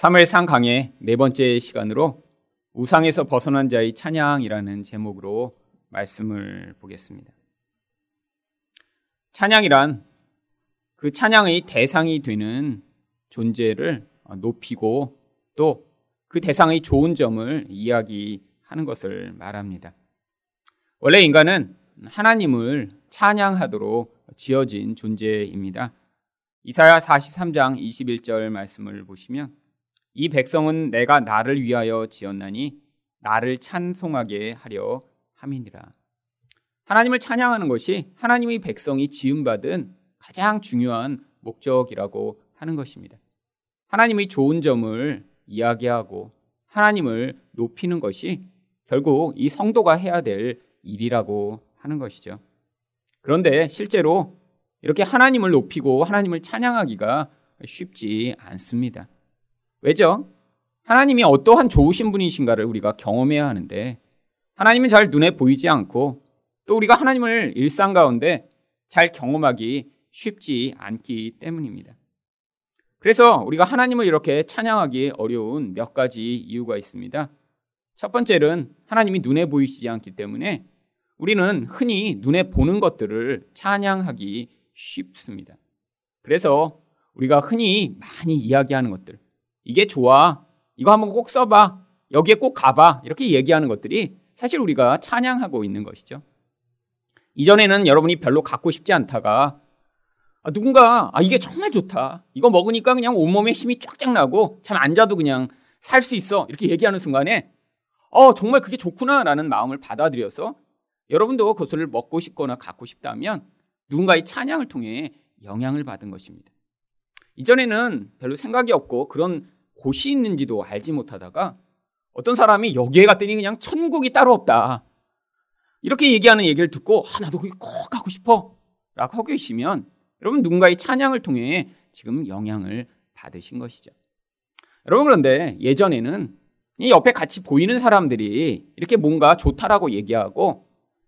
3일상 강의 네 번째 시간으로 우상에서 벗어난 자의 찬양이라는 제목으로 말씀을 보겠습니다. 찬양이란 그 찬양의 대상이 되는 존재를 높이고 또 그 대상의 좋은 점을 이야기하는 것을 말합니다. 원래 인간은 하나님을 찬양하도록 지어진 존재입니다. 이사야 43장 21절 말씀을 보시면 이 백성은 내가 나를 위하여 지었나니 나를 찬송하게 하려 함이니라. 하나님을 찬양하는 것이 하나님의 백성이 지음받은 가장 중요한 목적이라고 하는 것입니다. 하나님의 좋은 점을 이야기하고 하나님을 높이는 것이 결국 이 성도가 해야 될 일이라고 하는 것이죠. 그런데 실제로 이렇게 하나님을 높이고 하나님을 찬양하기가 쉽지 않습니다. 왜죠? 하나님이 어떠한 좋으신 분이신가를 우리가 경험해야 하는데 하나님은 잘 눈에 보이지 않고 또 우리가 하나님을 일상 가운데 잘 경험하기 쉽지 않기 때문입니다. 그래서 우리가 하나님을 이렇게 찬양하기 어려운 몇 가지 이유가 있습니다. 첫 번째는 하나님이 눈에 보이시지 않기 때문에 우리는 흔히 눈에 보는 것들을 찬양하기 쉽습니다. 그래서 우리가 흔히 많이 이야기하는 것들, 이게 좋아, 이거 한번 꼭 써봐, 여기에 꼭 가봐, 이렇게 얘기하는 것들이 사실 우리가 찬양하고 있는 것이죠. 이전에는 여러분이 별로 갖고 싶지 않다가 아, 누군가 아, 이게 정말 좋다. 이거 먹으니까 그냥 온몸에 힘이 쫙쫙 나고 잠안 자도 그냥 살 수 있어. 이렇게 얘기하는 순간에 어, 정말 그게 좋구나라는 마음을 받아들여서 여러분도 그것을 먹고 싶거나 갖고 싶다면 누군가의 찬양을 통해 영향을 받은 것입니다. 이전에는 별로 생각이 없고 그런 곳이 있는지도 알지 못하다가 어떤 사람이 여기에 갔더니 그냥 천국이 따로 없다. 이렇게 얘기하는 얘기를 듣고 아, 나도 거기 꼭 가고 싶어. 라고 하고 계시면 여러분 누군가의 찬양을 통해 지금 영향을 받으신 것이죠. 여러분 그런데 예전에는 이 옆에 같이 보이는 사람들이 이렇게 뭔가 좋다라고 얘기하고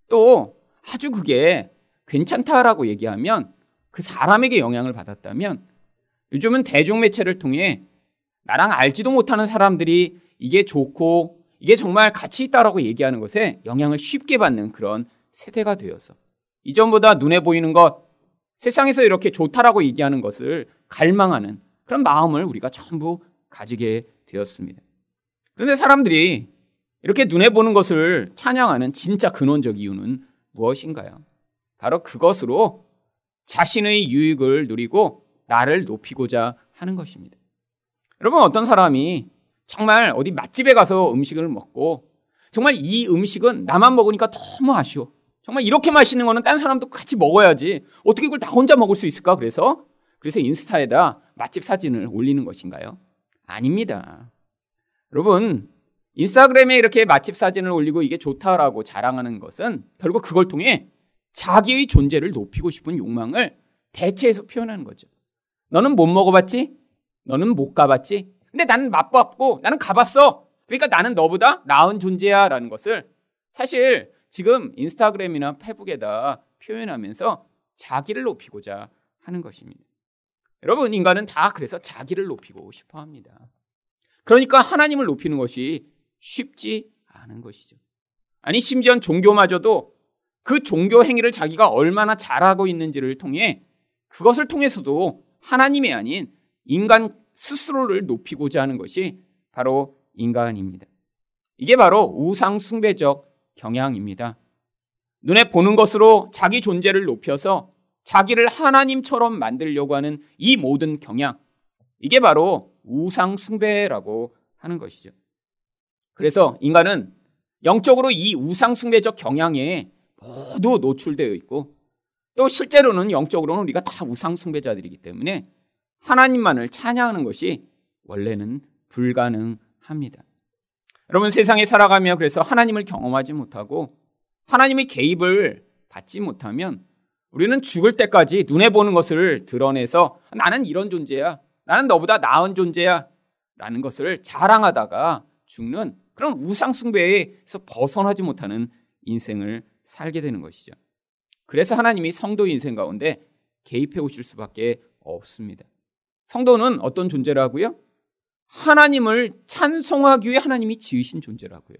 또 아주 그게 괜찮다라고 얘기하면 그 사람에게 영향을 받았다면 요즘은 대중매체를 통해 나랑 알지도 못하는 사람들이 이게 좋고 이게 정말 가치 있다라고 얘기하는 것에 영향을 쉽게 받는 그런 세대가 되어서 이전보다 눈에 보이는 것, 세상에서 이렇게 좋다라고 얘기하는 것을 갈망하는 그런 마음을 우리가 전부 가지게 되었습니다. 그런데 사람들이 이렇게 눈에 보는 것을 찬양하는 진짜 근원적 이유는 무엇인가요? 바로 그것으로 자신의 유익을 누리고 나를 높이고자 하는 것입니다. 여러분 어떤 사람이 정말 어디 맛집에 가서 음식을 먹고 정말 이 음식은 나만 먹으니까 너무 아쉬워. 정말 이렇게 맛있는 거는 딴 사람도 같이 먹어야지. 어떻게 이걸 다 혼자 먹을 수 있을까? 그래서 그래서 인스타에다 맛집 사진을 올리는 것인가요? 아닙니다. 여러분 인스타그램에 이렇게 맛집 사진을 올리고 이게 좋다라고 자랑하는 것은 결국 그걸 통해 자기의 존재를 높이고 싶은 욕망을 대체해서 표현하는 거죠. 너는 못 먹어봤지? 너는 못 가봤지? 근데 나는 맛봤고 나는 가봤어. 그러니까 나는 너보다 나은 존재야 라는 것을 사실 지금 인스타그램이나 페북에다 표현하면서 자기를 높이고자 하는 것입니다. 여러분, 인간은 다 그래서 자기를 높이고 싶어 합니다. 그러니까 하나님을 높이는 것이 쉽지 않은 것이죠. 아니, 심지어 종교마저도 그 종교 행위를 자기가 얼마나 잘하고 있는지를 통해 그것을 통해서도 하나님이 아닌 인간 스스로를 높이고자 하는 것이 바로 인간입니다. 이게 바로 우상숭배적 경향입니다. 눈에 보는 것으로 자기 존재를 높여서 자기를 하나님처럼 만들려고 하는 이 모든 경향. 이게 바로 우상숭배라고 하는 것이죠. 그래서 인간은 영적으로 이 우상숭배적 경향에 모두 노출되어 있고 또 실제로는 영적으로는 우리가 다 우상숭배자들이기 때문에 하나님만을 찬양하는 것이 원래는 불가능합니다. 여러분 세상에 살아가며 그래서 하나님을 경험하지 못하고 하나님의 개입을 받지 못하면 우리는 죽을 때까지 눈에 보는 것을 드러내서 나는 이런 존재야. 나는 너보다 나은 존재야. 라는 것을 자랑하다가 죽는 그런 우상숭배에서 벗어나지 못하는 인생을 살게 되는 것이죠. 그래서 하나님이 성도 인생 가운데 개입해 오실 수밖에 없습니다. 성도는 어떤 존재라고요? 하나님을 찬송하기 위해 하나님이 지으신 존재라고요.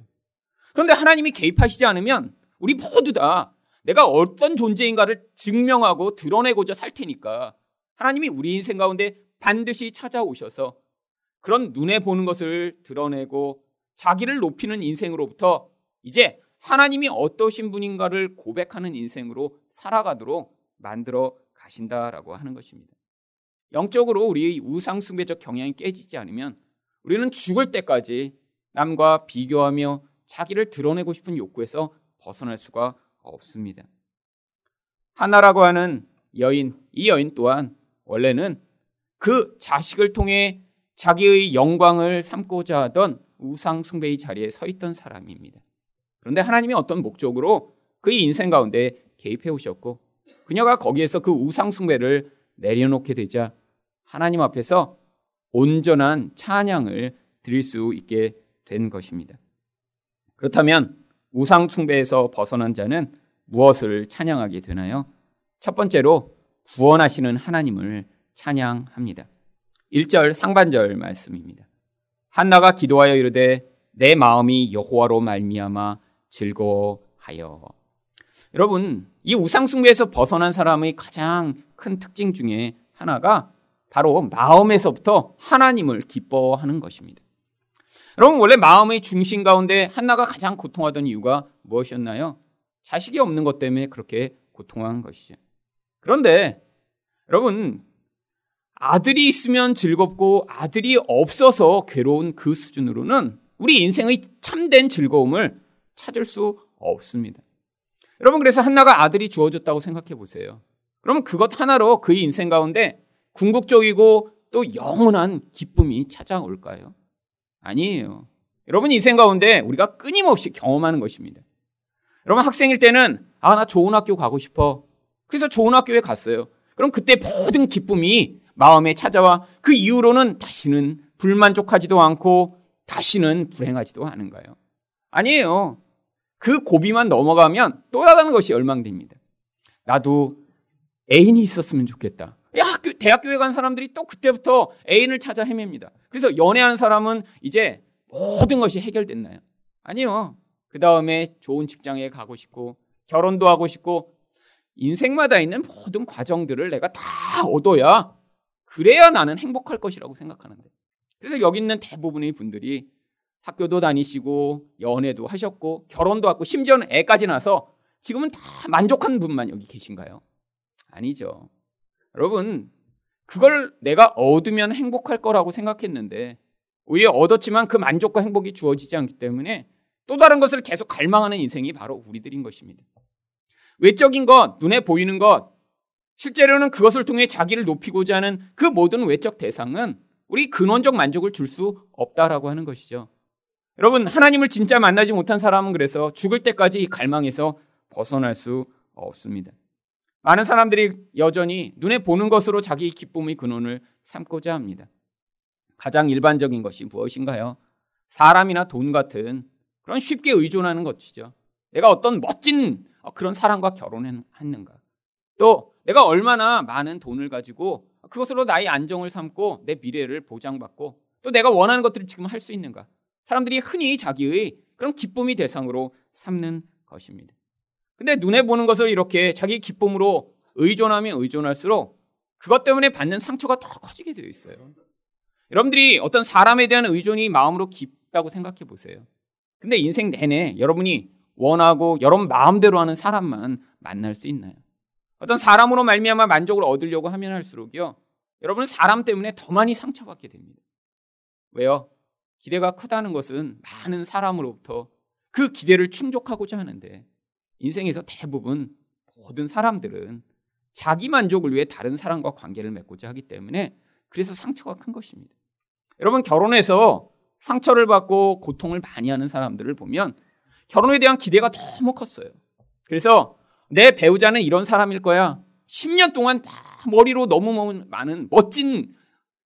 그런데 하나님이 개입하시지 않으면 우리 모두 다 내가 어떤 존재인가를 증명하고 드러내고자 살 테니까 하나님이 우리 인생 가운데 반드시 찾아오셔서 그런 눈에 보는 것을 드러내고 자기를 높이는 인생으로부터 이제 하나님이 어떠신 분인가를 고백하는 인생으로 살아가도록 만들어 가신다라고 하는 것입니다. 영적으로 우리의 우상 숭배적 경향이 깨지지 않으면 우리는 죽을 때까지 남과 비교하며 자기를 드러내고 싶은 욕구에서 벗어날 수가 없습니다. 하나라고 하는 여인, 이 여인 또한 원래는 그 자식을 통해 자기의 영광을 삼고자 하던 우상 숭배의 자리에 서 있던 사람입니다. 그런데 하나님이 어떤 목적으로 그의 인생 가운데 개입해 오셨고 그녀가 거기에서 그 우상 숭배를 내려놓게 되자 하나님 앞에서 온전한 찬양을 드릴 수 있게 된 것입니다. 그렇다면 우상 숭배에서 벗어난 자는 무엇을 찬양하게 되나요? 첫 번째로 구원하시는 하나님을 찬양합니다. 1절 상반절 말씀입니다. 한나가 기도하여 이르되 내 마음이 여호와로 말미암아 즐거워하여. 여러분, 이 우상 숭배에서 벗어난 사람의 가장 큰 특징 중에 하나가 바로 마음에서부터 하나님을 기뻐하는 것입니다. 여러분, 원래 마음의 중심 가운데 한나가 가장 고통하던 이유가 무엇이었나요? 자식이 없는 것 때문에 그렇게 고통한 것이죠. 그런데 여러분, 아들이 있으면 즐겁고 아들이 없어서 괴로운 그 수준으로는 우리 인생의 참된 즐거움을 찾을 수 없습니다. 여러분, 그래서 한나가 아들이 주어졌다고 생각해 보세요. 그럼 그것 하나로 그의 인생 가운데 궁극적이고 또 영원한 기쁨이 찾아올까요? 아니에요. 여러분 인생 가운데 우리가 끊임없이 경험하는 것입니다. 여러분 학생일 때는 아, 나 좋은 학교 가고 싶어. 그래서 좋은 학교에 갔어요. 그럼 그때 모든 기쁨이 마음에 찾아와 그 이후로는 다시는 불만족하지도 않고 다시는 불행하지도 않은가요? 아니에요. 그 고비만 넘어가면 또 나가는 것이 열망됩니다. 나도 애인이 있었으면 좋겠다. 학교, 대학교에 간 사람들이 또 그때부터 애인을 찾아 헤맵니다. 그래서 연애하는 사람은 이제 모든 것이 해결됐나요? 아니요. 그 다음에 좋은 직장에 가고 싶고, 결혼도 하고 싶고, 인생마다 있는 모든 과정들을 내가 다 얻어야 그래야 나는 행복할 것이라고 생각하는데. 그래서 여기 있는 대부분의 분들이 학교도 다니시고 연애도 하셨고 결혼도 하고 심지어는 애까지 나서 지금은 다 만족한 분만 여기 계신가요? 아니죠. 여러분, 그걸 내가 얻으면 행복할 거라고 생각했는데 오히려 얻었지만 그 만족과 행복이 주어지지 않기 때문에 또 다른 것을 계속 갈망하는 인생이 바로 우리들인 것입니다. 외적인 것, 눈에 보이는 것, 실제로는 그것을 통해 자기를 높이고자 하는 그 모든 외적 대상은 우리 근원적 만족을 줄 수 없다라고 하는 것이죠. 여러분, 하나님을 진짜 만나지 못한 사람은 그래서 죽을 때까지 이 갈망에서 벗어날 수 없습니다. 많은 사람들이 여전히 눈에 보는 것으로 자기 기쁨의 근원을 삼고자 합니다. 가장 일반적인 것이 무엇인가요? 사람이나 돈 같은 그런 쉽게 의존하는 것이죠. 내가 어떤 멋진 그런 사람과 결혼했는가. 또 내가 얼마나 많은 돈을 가지고 그것으로 나의 안정을 삼고 내 미래를 보장받고 또 내가 원하는 것들을 지금 할 수 있는가. 사람들이 흔히 자기의 그런 기쁨이 대상으로 삼는 것입니다. 근데 눈에 보는 것을 이렇게 자기 기쁨으로 의존하면 의존할수록 그것 때문에 받는 상처가 더 커지게 되어 있어요. 여러분들이 어떤 사람에 대한 의존이 마음으로 깊다고 생각해 보세요. 근데 인생 내내 여러분이 원하고 여러분 마음대로 하는 사람만 만날 수 있나요? 어떤 사람으로 말미암아 만족을 얻으려고 하면 할수록요. 여러분은 사람 때문에 더 많이 상처받게 됩니다. 왜요? 기대가 크다는 것은 많은 사람으로부터 그 기대를 충족하고자 하는데 인생에서 대부분 모든 사람들은 자기 만족을 위해 다른 사람과 관계를 맺고자 하기 때문에 그래서 상처가 큰 것입니다. 여러분 결혼해서 상처를 받고 고통을 많이 하는 사람들을 보면 결혼에 대한 기대가 너무 컸어요. 그래서 내 배우자는 이런 사람일 거야. 10년 동안 머리로 너무 많은 멋진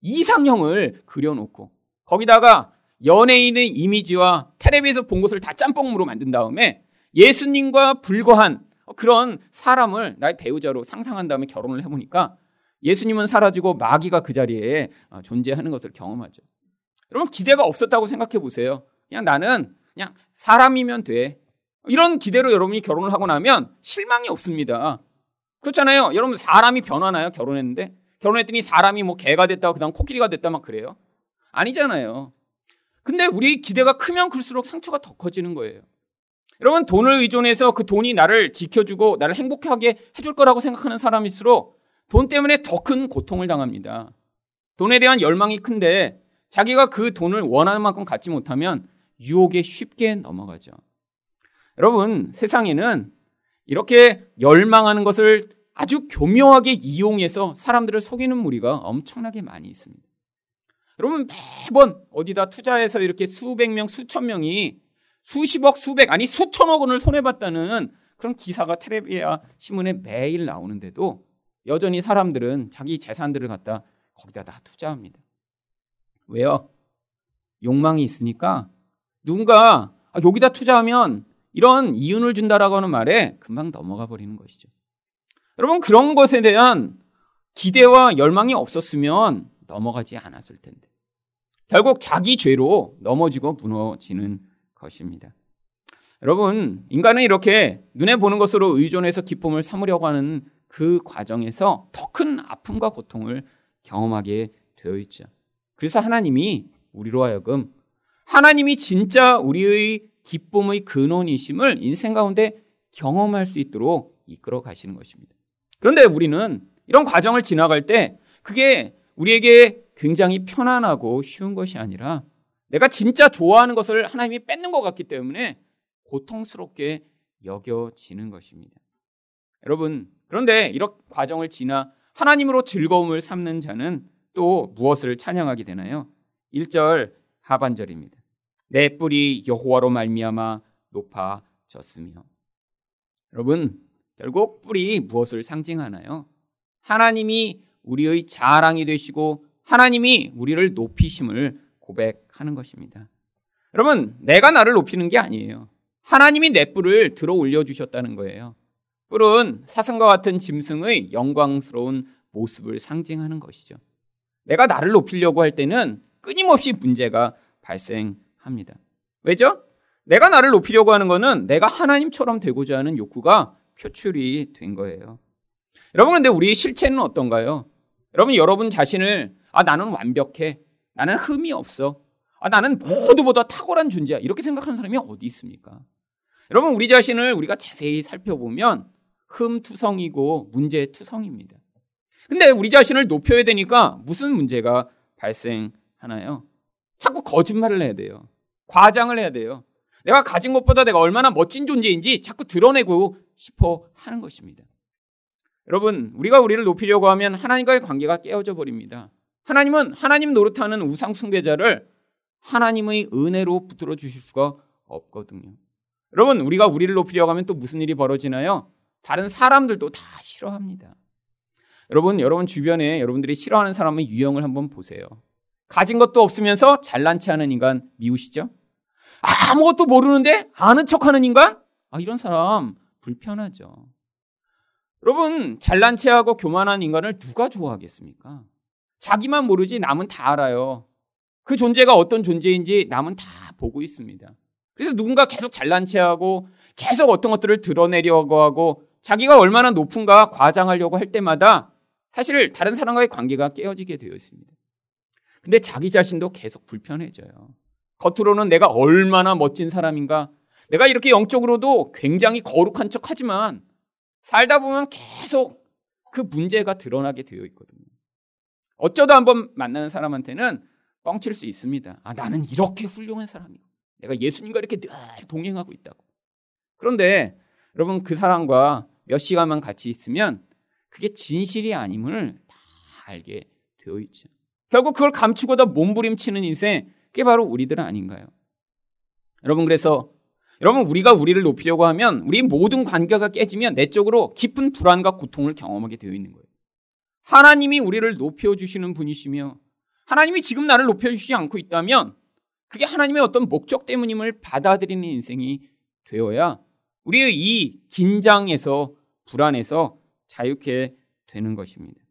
이상형을 그려놓고 거기다가 연예인의 이미지와 텔레비에서 본 것을 다 짬뽕으로 만든 다음에 예수님과 불과한 그런 사람을 나의 배우자로 상상한 다음에 결혼을 해보니까 예수님은 사라지고 마귀가 그 자리에 존재하는 것을 경험하죠. 여러분 기대가 없었다고 생각해 보세요. 그냥 나는 그냥 사람이면 돼. 이런 기대로 여러분이 결혼을 하고 나면 실망이 없습니다. 그렇잖아요. 여러분 사람이 변하나요? 결혼했는데 결혼했더니 사람이 뭐 개가 됐다 그다음 코끼리가 됐다 막 그래요? 아니잖아요. 근데 우리 기대가 크면 클수록 상처가 더 커지는 거예요. 여러분 돈을 의존해서 그 돈이 나를 지켜주고 나를 행복하게 해줄 거라고 생각하는 사람일수록 돈 때문에 더 큰 고통을 당합니다. 돈에 대한 열망이 큰데 자기가 그 돈을 원하는 만큼 갖지 못하면 유혹에 쉽게 넘어가죠. 여러분, 세상에는 이렇게 열망하는 것을 아주 교묘하게 이용해서 사람들을 속이는 무리가 엄청나게 많이 있습니다. 여러분, 매번 어디다 투자해서 이렇게 수백 명, 수천 명이 수십억, 수백, 아니 수천억 원을 손해봤다는 그런 기사가 테레비아 신문에 매일 나오는데도 여전히 사람들은 자기 재산들을 갖다 거기다 다 투자합니다. 왜요? 욕망이 있으니까 누군가 아, 여기다 투자하면 이런 이윤을 준다라고 하는 말에 금방 넘어가 버리는 것이죠. 여러분 그런 것에 대한 기대와 열망이 없었으면 넘어가지 않았을 텐데. 결국 자기 죄로 넘어지고 무너지는 것입니다. 여러분, 인간은 이렇게 눈에 보는 것으로 의존해서 기쁨을 삼으려고 하는 그 과정에서 더 큰 아픔과 고통을 경험하게 되어 있죠. 그래서 하나님이 우리로 하여금 하나님이 진짜 우리의 기쁨의 근원이심을 인생 가운데 경험할 수 있도록 이끌어 가시는 것입니다. 그런데 우리는 이런 과정을 지나갈 때 그게 우리에게 굉장히 편안하고 쉬운 것이 아니라 내가 진짜 좋아하는 것을 하나님이 뺏는 것 같기 때문에 고통스럽게 여겨지는 것입니다. 여러분, 그런데 이런 과정을 지나 하나님으로 즐거움을 삼는 자는 또 무엇을 찬양하게 되나요? 1절 하반절입니다. 내 뿔이 여호와로 말미암아 높아졌으며 여러분 결국 뿔이 무엇을 상징하나요? 하나님이 우리의 자랑이 되시고 하나님이 우리를 높이심을 고백 하는 것입니다. 여러분 내가 나를 높이는 게 아니에요. 하나님이 내 뿔을 들어 올려 주셨다는 거예요. 뿔은 사슴과 같은 짐승의 영광스러운 모습을 상징하는 것이죠. 내가 나를 높이려고 할 때는 끊임없이 문제가 발생합니다. 왜죠? 내가 나를 높이려고 하는 것은 내가 하나님처럼 되고자 하는 욕구가 표출이 된 거예요. 여러분, 근데 우리의 실체는 어떤가요? 여러분, 여러분 자신을, 아, 나는 완벽해. 나는 흠이 없어. 아, 나는 모두보다 탁월한 존재야. 이렇게 생각하는 사람이 어디 있습니까? 여러분, 우리 자신을 우리가 자세히 살펴보면 흠투성이고 문제투성입니다. 근데 우리 자신을 높여야 되니까 무슨 문제가 발생하나요? 자꾸 거짓말을 해야 돼요. 과장을 해야 돼요. 내가 가진 것보다 내가 얼마나 멋진 존재인지 자꾸 드러내고 싶어 하는 것입니다. 여러분, 우리가 우리를 높이려고 하면 하나님과의 관계가 깨어져 버립니다. 하나님은 하나님 노릇하는 우상숭배자를 하나님의 은혜로 붙들어 주실 수가 없거든요. 여러분, 우리가 우리를 높이려고 하면 또 무슨 일이 벌어지나요? 다른 사람들도 다 싫어합니다. 여러분, 여러분 주변에 여러분들이 싫어하는 사람의 유형을 한번 보세요. 가진 것도 없으면서 잘난 체 하는 인간 미우시죠? 아무것도 모르는데 아는 척 하는 인간? 아, 이런 사람 불편하죠. 여러분, 잘난 체하고 교만한 인간을 누가 좋아하겠습니까? 자기만 모르지 남은 다 알아요. 그 존재가 어떤 존재인지 남은 다 보고 있습니다. 그래서 누군가 계속 잘난 체하고 계속 어떤 것들을 드러내려고 하고 자기가 얼마나 높은가 과장하려고 할 때마다 사실 다른 사람과의 관계가 깨어지게 되어 있습니다. 근데 자기 자신도 계속 불편해져요. 겉으로는 내가 얼마나 멋진 사람인가, 내가 이렇게 영적으로도 굉장히 거룩한 척 하지만 살다 보면 계속 그 문제가 드러나게 되어 있거든요. 어쩌다 한번 만나는 사람한테는 뻥칠 수 있습니다. 아, 나는 이렇게 훌륭한 사람이고, 내가 예수님과 이렇게 늘 동행하고 있다고. 그런데 여러분 그 사람과 몇 시간만 같이 있으면 그게 진실이 아님을 다 알게 되어 있죠. 결국 그걸 감추고다 몸부림치는 인생, 그게 바로 우리들 아닌가요? 여러분, 그래서 여러분, 우리가 우리를 높이려고 하면 우리 모든 관계가 깨지면 내적으로 깊은 불안과 고통을 경험하게 되어 있는 거예요. 하나님이 우리를 높여 주시는 분이시며 하나님이 지금 나를 높여주시지 않고 있다면 그게 하나님의 어떤 목적 때문임을 받아들이는 인생이 되어야 우리의 이 긴장에서 불안에서 자유케 되는 것입니다.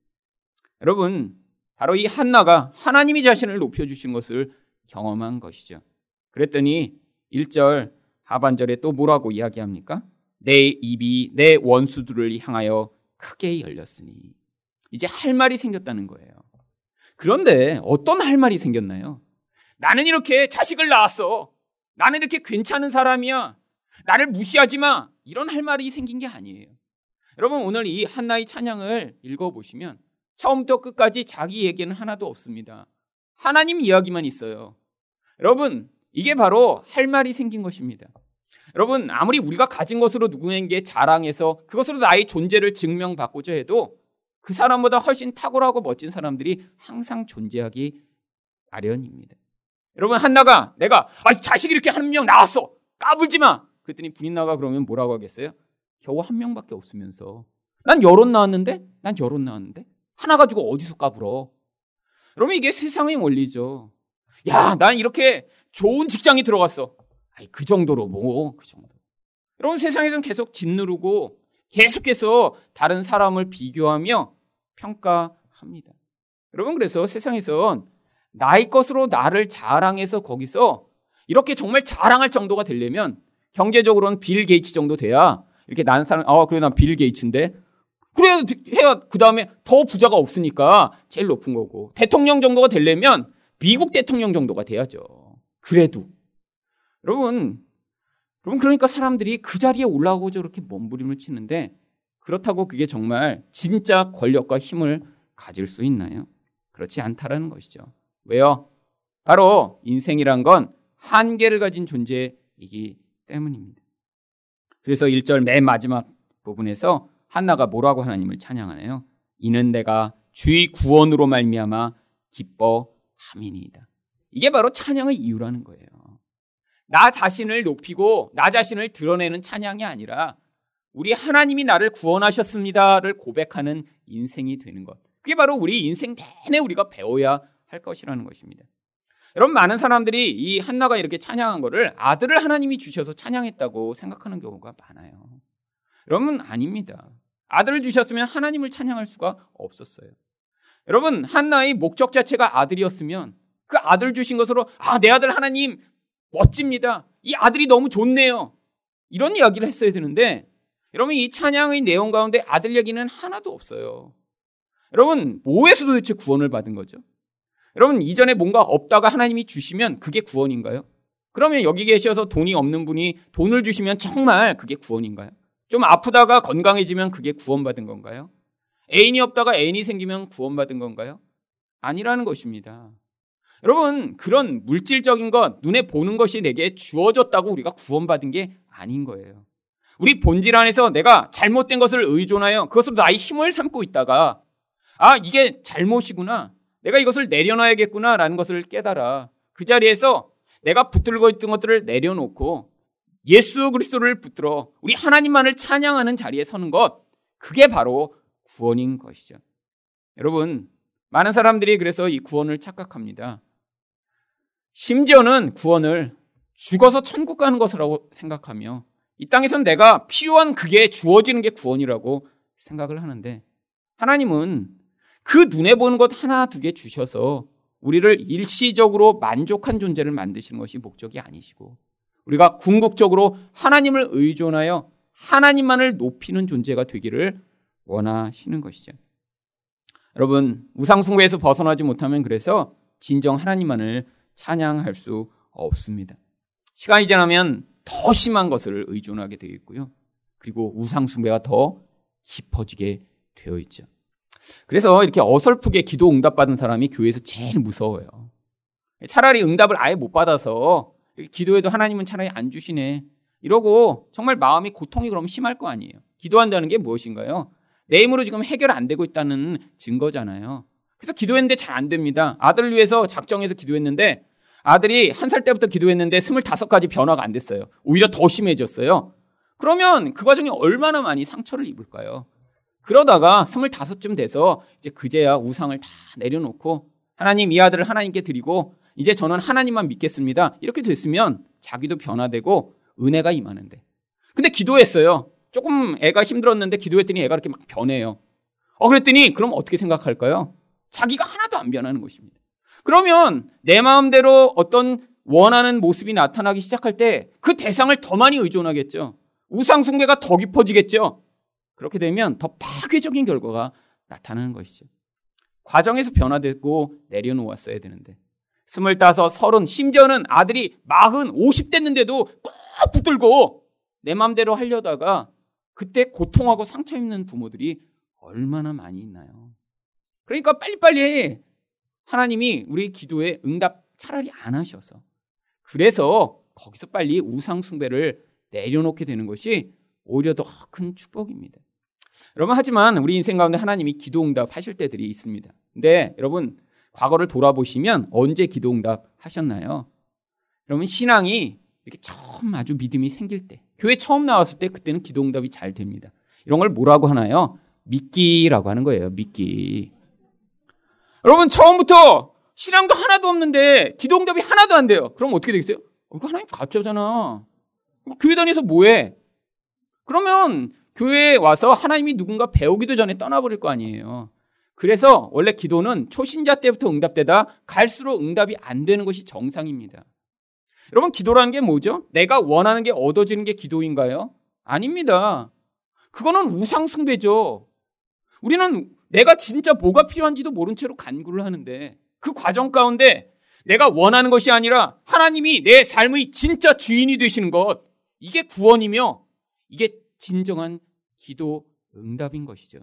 여러분, 바로 이 한나가 하나님이 자신을 높여주신 것을 경험한 것이죠. 그랬더니 1절 하반절에 또 뭐라고 이야기합니까? 내 입이 내 원수들을 향하여 크게 열렸으니 이제 할 말이 생겼다는 거예요. 그런데 어떤 할 말이 생겼나요? 나는 이렇게 자식을 낳았어. 나는 이렇게 괜찮은 사람이야. 나를 무시하지 마. 이런 할 말이 생긴 게 아니에요. 여러분 오늘 이 한나의 찬양을 읽어보시면 처음부터 끝까지 자기 얘기는 하나도 없습니다. 하나님 이야기만 있어요. 여러분 이게 바로 할 말이 생긴 것입니다. 여러분 아무리 우리가 가진 것으로 누구에게 자랑해서 그것으로 나의 존재를 증명받고자 해도 그 사람보다 훨씬 탁월하고 멋진 사람들이 항상 존재하기 마련입니다. 여러분 한나가 내가 아, 자식 이렇게 한 명 나왔어 까불지 마. 그랬더니 분인나가 그러면 뭐라고 하겠어요? 겨우 한 명밖에 없으면서 난 여론 나왔는데 난 여론 나왔는데 하나 가지고 어디서 까불어? 여러분 이게 세상의 원리죠. 야, 난 이렇게 좋은 직장에 들어갔어. 아니, 그 정도로 뭐, 그 정도. 여러분 세상에서는 계속 짓누르고 계속해서 다른 사람을 비교하며 평가합니다. 여러분 그래서 세상에선 나의 것으로 나를 자랑해서 거기서 이렇게 정말 자랑할 정도가 되려면 경제적으로는 빌 게이츠 정도 돼야 이렇게 나는 사람 어 그래 난 빌 게이츠인데 그래야 해야 그 다음에 더 부자가 없으니까 제일 높은 거고 대통령 정도가 되려면 미국 대통령 정도가 돼야죠. 그래도 여러분 여러분 그러니까 사람들이 그 자리에 올라가고 저렇게 몸부림을 치는데 그렇다고 그게 정말 진짜 권력과 힘을 가질 수 있나요? 그렇지 않다라는 것이죠. 왜요? 바로 인생이란 건 한계를 가진 존재이기 때문입니다. 그래서 1절 맨 마지막 부분에서 한나가 뭐라고 하나님을 찬양하나요? 이는 내가 주의 구원으로 말미암아 기뻐함이니이다. 이게 바로 찬양의 이유라는 거예요. 나 자신을 높이고 나 자신을 드러내는 찬양이 아니라 우리 하나님이 나를 구원하셨습니다를 고백하는 인생이 되는 것. 그게 바로 우리 인생 내내 우리가 배워야 할 것이라는 것입니다. 여러분 많은 사람들이 이 한나가 이렇게 찬양한 거를 아들을 하나님이 주셔서 찬양했다고 생각하는 경우가 많아요. 여러분 아닙니다. 아들을 주셨으면 하나님을 찬양할 수가 없었어요. 여러분 한나의 목적 자체가 아들이었으면 그 아들 주신 것으로 아 내 아들 하나님 멋집니다. 이 아들이 너무 좋네요. 이런 이야기를 했어야 되는데 여러분 이 찬양의 내용 가운데 아들 얘기는 하나도 없어요. 여러분 뭐에서 도대체 구원을 받은 거죠? 여러분 이전에 뭔가 없다가 하나님이 주시면 그게 구원인가요? 그러면 여기 계셔서 돈이 없는 분이 돈을 주시면 정말 그게 구원인가요? 좀 아프다가 건강해지면 그게 구원받은 건가요? 애인이 없다가 애인이 생기면 구원받은 건가요? 아니라는 것입니다. 여러분, 그런 물질적인 것, 눈에 보는 것이 내게 주어졌다고 우리가 구원받은 게 아닌 거예요. 우리 본질 안에서 내가 잘못된 것을 의존하여 그것으로 나의 힘을 삼고 있다가, 아, 이게 잘못이구나. 내가 이것을 내려놔야겠구나. 라는 것을 깨달아. 그 자리에서 내가 붙들고 있던 것들을 내려놓고 예수 그리스도를 붙들어 우리 하나님만을 찬양하는 자리에 서는 것, 그게 바로 구원인 것이죠. 여러분, 많은 사람들이 그래서 이 구원을 착각합니다. 심지어는 구원을 죽어서 천국 가는 것이라고 생각하며 이 땅에선 내가 필요한 그게 주어지는 게 구원이라고 생각을 하는데 하나님은 그 눈에 보는 것 하나 두 개 주셔서 우리를 일시적으로 만족한 존재를 만드시는 것이 목적이 아니시고 우리가 궁극적으로 하나님을 의존하여 하나님만을 높이는 존재가 되기를 원하시는 것이죠. 여러분, 우상숭배에서 벗어나지 못하면 그래서 진정 하나님만을 찬양할 수 없습니다. 시간이 지나면 더 심한 것을 의존하게 되겠고요. 그리고 우상숭배가 더 깊어지게 되어 있죠. 그래서 이렇게 어설프게 기도 응답받은 사람이 교회에서 제일 무서워요. 차라리 응답을 아예 못 받아서 기도해도 하나님은 차라리 안 주시네. 이러고 정말 마음이 고통이 그럼 심할 거 아니에요. 기도한다는 게 무엇인가요? 내 힘으로 지금 해결 안 되고 있다는 증거잖아요. 그래서 기도했는데 잘 안 됩니다. 아들을 위해서 작정해서 기도했는데 아들이 한 살 때부터 기도했는데 스물다섯 가지 변화가 안 됐어요. 오히려 더 심해졌어요. 그러면 그 과정이 얼마나 많이 상처를 입을까요? 그러다가 스물다섯쯤 돼서 이제 그제야 우상을 다 내려놓고 하나님 이 아들을 하나님께 드리고 이제 저는 하나님만 믿겠습니다. 이렇게 됐으면 자기도 변화되고 은혜가 임하는데. 근데 기도했어요. 조금 애가 힘들었는데 기도했더니 애가 이렇게 막 변해요. 어, 그랬더니 그럼 어떻게 생각할까요? 자기가 하나도 안 변하는 것입니다. 그러면 내 마음대로 어떤 원하는 모습이 나타나기 시작할 때 그 대상을 더 많이 의존하겠죠. 우상숭배가 더 깊어지겠죠. 그렇게 되면 더 파괴적인 결과가 나타나는 것이죠. 과정에서 변화되고 내려놓았어야 되는데. 스물다섯, 서른, 심지어는 아들이 마흔, 오십 됐는데도 꼭 붙들고 내 마음대로 하려다가 그때 고통하고 상처 입는 부모들이 얼마나 많이 있나요? 그러니까 빨리빨리 하나님이 우리 기도에 응답 차라리 안 하셔서 그래서 거기서 빨리 우상 숭배를 내려놓게 되는 것이 오히려 더 큰 축복입니다. 여러분 하지만 우리 인생 가운데 하나님이 기도 응답 하실 때들이 있습니다. 근데 여러분 과거를 돌아보시면 언제 기도 응답 하셨나요? 여러분 신앙이 이렇게 처음 아주 믿음이 생길 때 교회 처음 나왔을 때 그때는 기도 응답이 잘 됩니다. 이런 걸 뭐라고 하나요? 믿기라고 하는 거예요. 믿기. 여러분 처음부터 신앙도 하나도 없는데 기도 응답이 하나도 안 돼요. 그럼 어떻게 되겠어요? 어, 이거 하나님 가짜잖아. 교회 다니서 뭐해? 그러면 교회에 와서 하나님이 누군가 배우기도 전에 떠나버릴 거 아니에요. 그래서 원래 기도는 초신자 때부터 응답되다 갈수록 응답이 안 되는 것이 정상입니다. 여러분, 기도라는 게 뭐죠? 내가 원하는 게 얻어지는 게 기도인가요? 아닙니다. 그거는 우상 숭배죠. 우리는 내가 진짜 뭐가 필요한지도 모른 채로 간구를 하는데 그 과정 가운데 내가 원하는 것이 아니라 하나님이 내 삶의 진짜 주인이 되시는 것, 이게 구원이며 이게 진정한 기도 응답인 것이죠.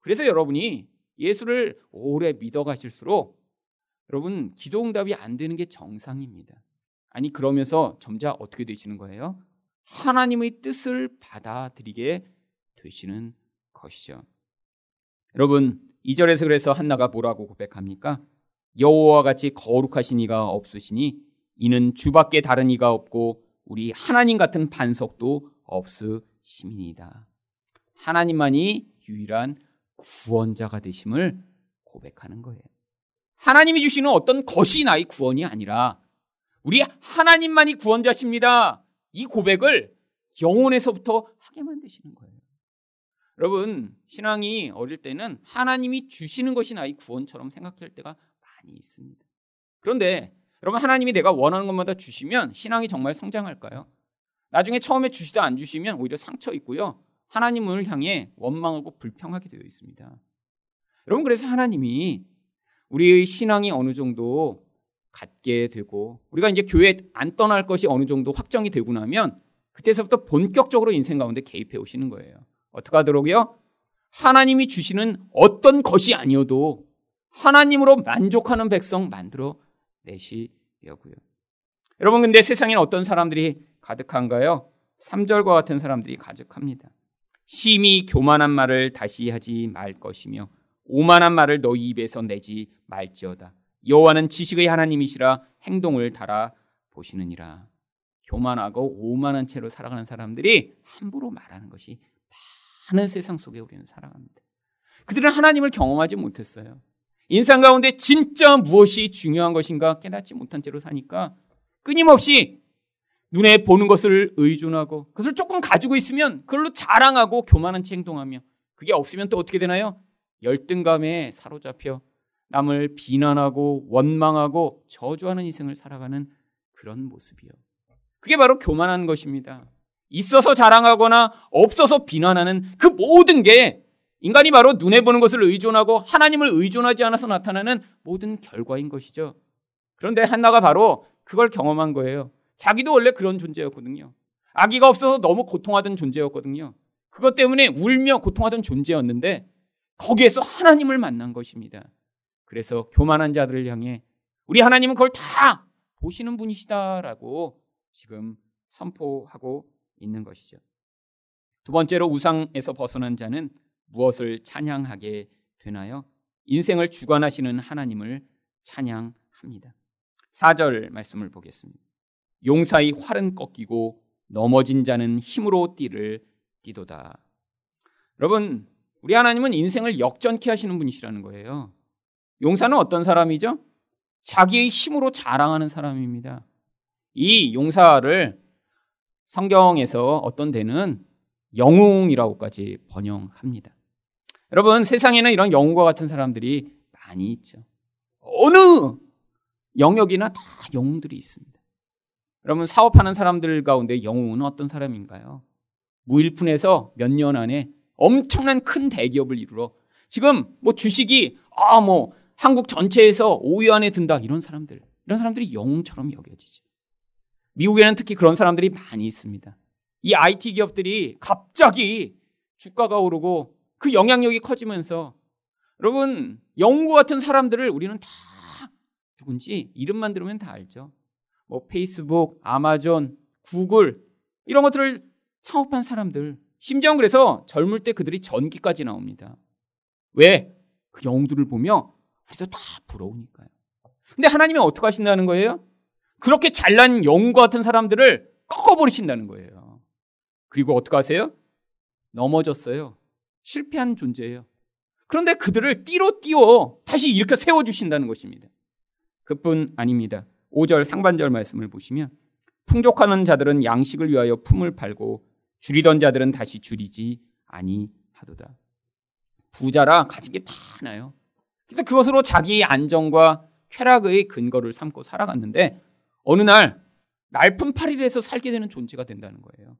그래서 여러분이 예수를 오래 믿어 가실수록 여러분 기도 응답이 안 되는 게 정상입니다. 아니 그러면서 점자 어떻게 되시는 거예요? 하나님의 뜻을 받아들이게 되시는 것이죠. 여러분 2절에서 그래서 한나가 뭐라고 고백합니까? 여호와와 같이 거룩하신 이가 없으시니 이는 주밖에 다른 이가 없고 우리 하나님 같은 반석도 없으심이니이다. 하나님만이 유일한 구원자가 되심을 고백하는 거예요. 하나님이 주시는 어떤 것이 나의 구원이 아니라 우리 하나님만이 구원자십니다. 이 고백을 영혼에서부터 하게 만드시는 거예요. 여러분, 신앙이 어릴 때는 하나님이 주시는 것이 나의 구원처럼 생각할 때가 많이 있습니다. 그런데 여러분, 하나님이 내가 원하는 것마다 주시면 신앙이 정말 성장할까요? 나중에 처음에 주시다 안 주시면 오히려 상처 있고요. 하나님을 향해 원망하고 불평하게 되어 있습니다. 여러분, 그래서 하나님이 우리의 신앙이 어느 정도 갖게 되고 우리가 이제 교회 안 떠날 것이 어느 정도 확정이 되고 나면 그때서부터 본격적으로 인생 가운데 개입해 오시는 거예요. 어떻게 하도록요? 하나님이 주시는 어떤 것이 아니어도 하나님으로 만족하는 백성 만들어 내시려고요. 여러분 근데 세상에는 어떤 사람들이 가득한가요? 3절과 같은 사람들이 가득합니다. 심히 교만한 말을 다시 하지 말 것이며 오만한 말을 너희 입에서 내지 말지어다. 여호와는 지식의 하나님이시라 행동을 달아 보시느니라. 교만하고 오만한 채로 살아가는 사람들이 함부로 말하는 것이 많은 세상 속에 우리는 살아갑니다. 그들은 하나님을 경험하지 못했어요. 인생 가운데 진짜 무엇이 중요한 것인가 깨닫지 못한 채로 사니까 끊임없이 눈에 보는 것을 의존하고 그것을 조금 가지고 있으면 그걸로 자랑하고 교만한 채 행동하며 그게 없으면 또 어떻게 되나요? 열등감에 사로잡혀 남을 비난하고 원망하고 저주하는 인생을 살아가는 그런 모습이요. 그게 바로 교만한 것입니다. 있어서 자랑하거나 없어서 비난하는 그 모든 게 인간이 바로 눈에 보는 것을 의존하고 하나님을 의존하지 않아서 나타나는 모든 결과인 것이죠. 그런데 한나가 바로 그걸 경험한 거예요. 자기도 원래 그런 존재였거든요. 아기가 없어서 너무 고통하던 존재였거든요. 그것 때문에 울며 고통하던 존재였는데 거기에서 하나님을 만난 것입니다. 그래서 교만한 자들을 향해 우리 하나님은 그걸 다 보시는 분이시다라고 지금 선포하고 있는 것이죠. 두 번째로 우상에서 벗어난 자는 무엇을 찬양하게 되나요? 인생을 주관하시는 하나님을 찬양합니다. 4절 말씀을 보겠습니다. 용사의 활은 꺾이고 넘어진 자는 힘으로 띠를 띠도다. 여러분, 우리 하나님은 인생을 역전케 하시는 분이시라는 거예요. 용사는 어떤 사람이죠? 자기의 힘으로 자랑하는 사람입니다. 이 용사를 성경에서 어떤 데는 영웅이라고까지 번영합니다. 여러분, 세상에는 이런 영웅과 같은 사람들이 많이 있죠. 어느 영역이나 다 영웅들이 있습니다. 여러분 사업하는 사람들 가운데 영웅은 어떤 사람인가요? 무일푼에서 몇 년 안에 엄청난 큰 대기업을 이루러 지금 뭐 주식이 아 뭐 한국 전체에서 5위 안에 든다 이런 사람들 이런 사람들이 영웅처럼 여겨지죠. 미국에는 특히 그런 사람들이 많이 있습니다. 이 IT 기업들이 갑자기 주가가 오르고 그 영향력이 커지면서 여러분 영웅 같은 사람들을 우리는 다 누군지 이름만 들으면 다 알죠. 뭐 페이스북, 아마존, 구글 이런 것들을 창업한 사람들 심지어 그래서 젊을 때 그들이 전기까지 나옵니다. 왜? 그 영웅들을 보며 우리도 다 부러우니까요. 근데 하나님이 어떻게 하신다는 거예요? 그렇게 잘난 영웅과 같은 사람들을 꺾어버리신다는 거예요. 그리고 어떻게 하세요? 넘어졌어요. 실패한 존재예요. 그런데 그들을 띠로 띄워 다시 이렇게 세워주신다는 것입니다. 그뿐 아닙니다. 5절 상반절 말씀을 보시면 풍족하는 자들은 양식을 위하여 품을 팔고 줄이던 자들은 다시 줄이지 아니하도다. 부자라 가진 게 많아요. 그래서 그것으로 자기의 안정과 쾌락의 근거를 삼고 살아갔는데 어느 날 날품 8일에서 살게 되는 존재가 된다는 거예요.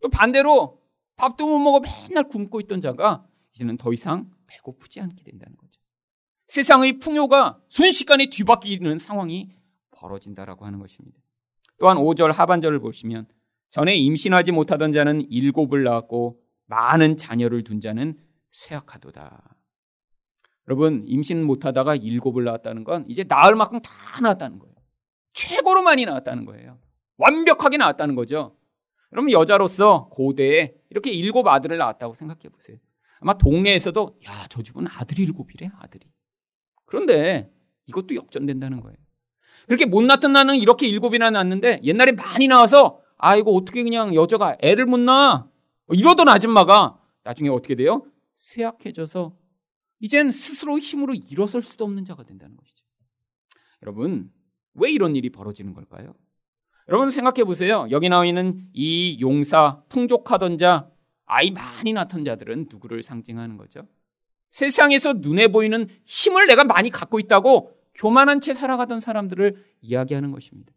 또 반대로 밥도 못 먹어 맨날 굶고 있던 자가 이제는 더 이상 배고프지 않게 된다는 거죠. 세상의 풍요가 순식간에 뒤바뀌는 상황이 벌어진다라고 하는 것입니다. 또한 5절 하반절을 보시면 전에 임신하지 못하던 자는 일곱을 낳았고 많은 자녀를 둔 자는 쇠약하도다. 여러분 임신 못하다가 일곱을 낳았다는 건 이제 낳을 만큼 다 낳았다는 거예요. 최고로 많이 낳았다는 거예요. 완벽하게 낳았다는 거죠. 여러분 여자로서 고대에 이렇게 일곱 아들을 낳았다고 생각해 보세요. 아마 동네에서도 야 저 집은 아들이 일곱이래 아들이. 그런데 이것도 역전된다는 거예요. 그렇게 못 낳던 나는 이렇게 일곱이나 낳았는데 옛날에 많이 나와서 아 이거 어떻게 그냥 여자가 애를 못 낳아 이러던 아줌마가 나중에 어떻게 돼요? 쇠약해져서 이젠 스스로 힘으로 일어설 수도 없는 자가 된다는 것이죠. 여러분 왜 이런 일이 벌어지는 걸까요? 여러분 생각해 보세요. 여기 나와 있는 이 용사 풍족하던 자 아이 많이 낳던 자들은 누구를 상징하는 거죠? 세상에서 눈에 보이는 힘을 내가 많이 갖고 있다고 교만한 채 살아가던 사람들을 이야기하는 것입니다.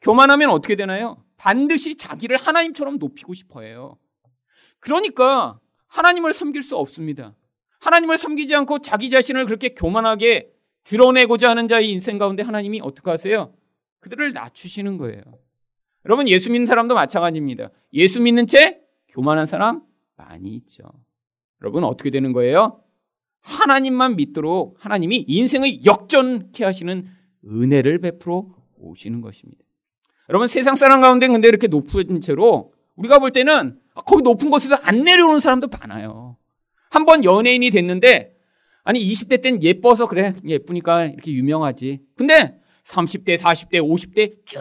교만하면 어떻게 되나요? 반드시 자기를 하나님처럼 높이고 싶어 해요. 그러니까 하나님을 섬길 수 없습니다. 하나님을 섬기지 않고 자기 자신을 그렇게 교만하게 드러내고자 하는 자의 인생 가운데 하나님이 어떻게 하세요? 그들을 낮추시는 거예요. 여러분 예수 믿는 사람도 마찬가지입니다. 예수 믿는 채 교만한 사람 많이 있죠. 여러분 어떻게 되는 거예요? 하나님만 믿도록 하나님이 인생의 역전케 하시는 은혜를 베풀어 오시는 것입니다. 여러분 세상 사람 가운데 근데 이렇게 높은 채로 우리가 볼 때는 거기 높은 곳에서 안 내려오는 사람도 많아요. 한번 연예인이 됐는데 아니 20대 땐 예뻐서 그래 예쁘니까 이렇게 유명하지. 근데 30대, 40대, 50대 쭉